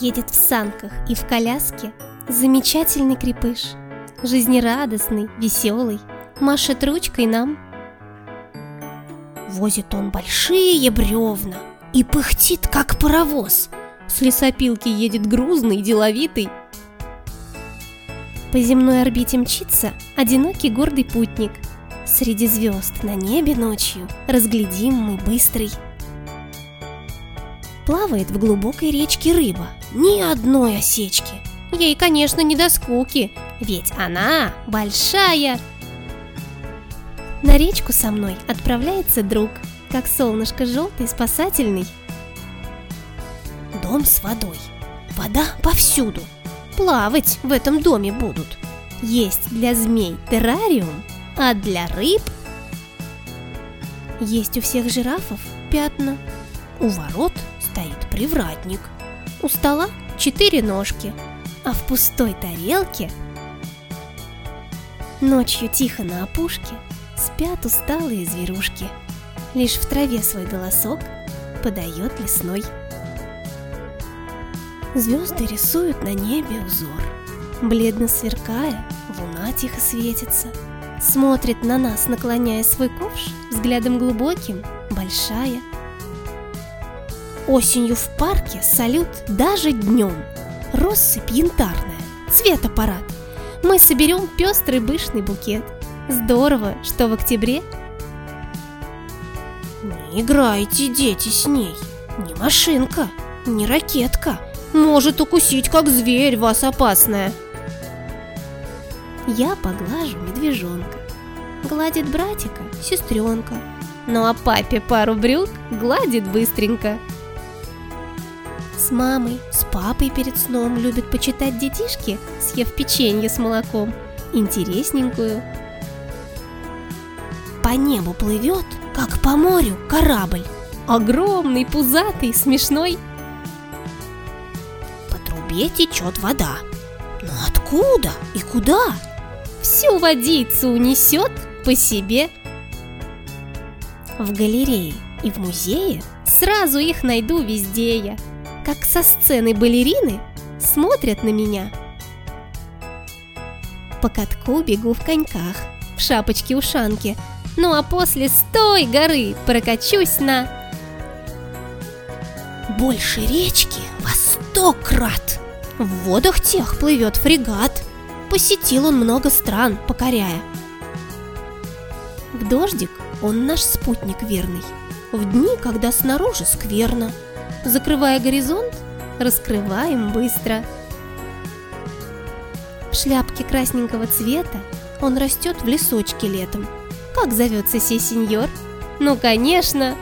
Едет в санках и в коляске замечательный крепыш. Жизнерадостный, веселый, машет ручкой нам. Возит он большие бревна и пыхтит, как паровоз. С лесопилки едет грузный, деловитый. По земной орбите мчится одинокий гордый путник. Среди звезд на небе ночью разглядим мы быстрый. Плавает в глубокой речке рыба, ни одной осечки. Ей, конечно, не до скуки, ведь она большая. На речку со мной отправляется друг, как солнышко желтый спасательный. Дом с водой. Вода повсюду. Плавать в этом доме будут. Есть для змей террариум, а для рыб... Есть у всех жирафов пятна. У ворот стоит привратник. У стола четыре ножки, а в пустой тарелке... Ночью тихо на опушке спят усталые зверушки. Лишь в траве свой голосок подает лесной. Звезды рисуют на небе узор. Бледно сверкая, луна тихо светится. Смотрит на нас, наклоняя свой ковш, взглядом глубоким, большая. Осенью в парке салют даже днем. Россыпь янтарная, цветопарад. Мы соберем пестрый бышный букет. Здорово, что в октябре Не играйте, дети, с ней. Не машинка, не ракетка. Может укусить, как зверь, вас опасная. Я поглажу медвежонка. Гладит братика сестренка. Ну а папе пару брюк гладит быстренько. С мамой, с папой перед сном любят почитать детишки, съев печенье с молоком. Интересненькую. По небу плывет, как по морю, корабль. Огромный, пузатый, смешной. По трубе течет вода. Но откуда и куда? Всю водицу унесет по себе. В галерее и в музее сразу их найду везде я как со сцены балерины смотрят на меня. По катку бегу в коньках, в шапочке-ушанке, ну а после с той горы прокачусь на... Больше речки во сто крат. В водах тех плывет фрегат. Посетил он много стран, покоряя. В дождик он наш спутник верный. В дни, когда снаружи скверно, Закрывая горизонт, раскрываем быстро. В шляпке красненького цвета он растет в лесочке летом. Как зовется сей сеньор? Ну, конечно,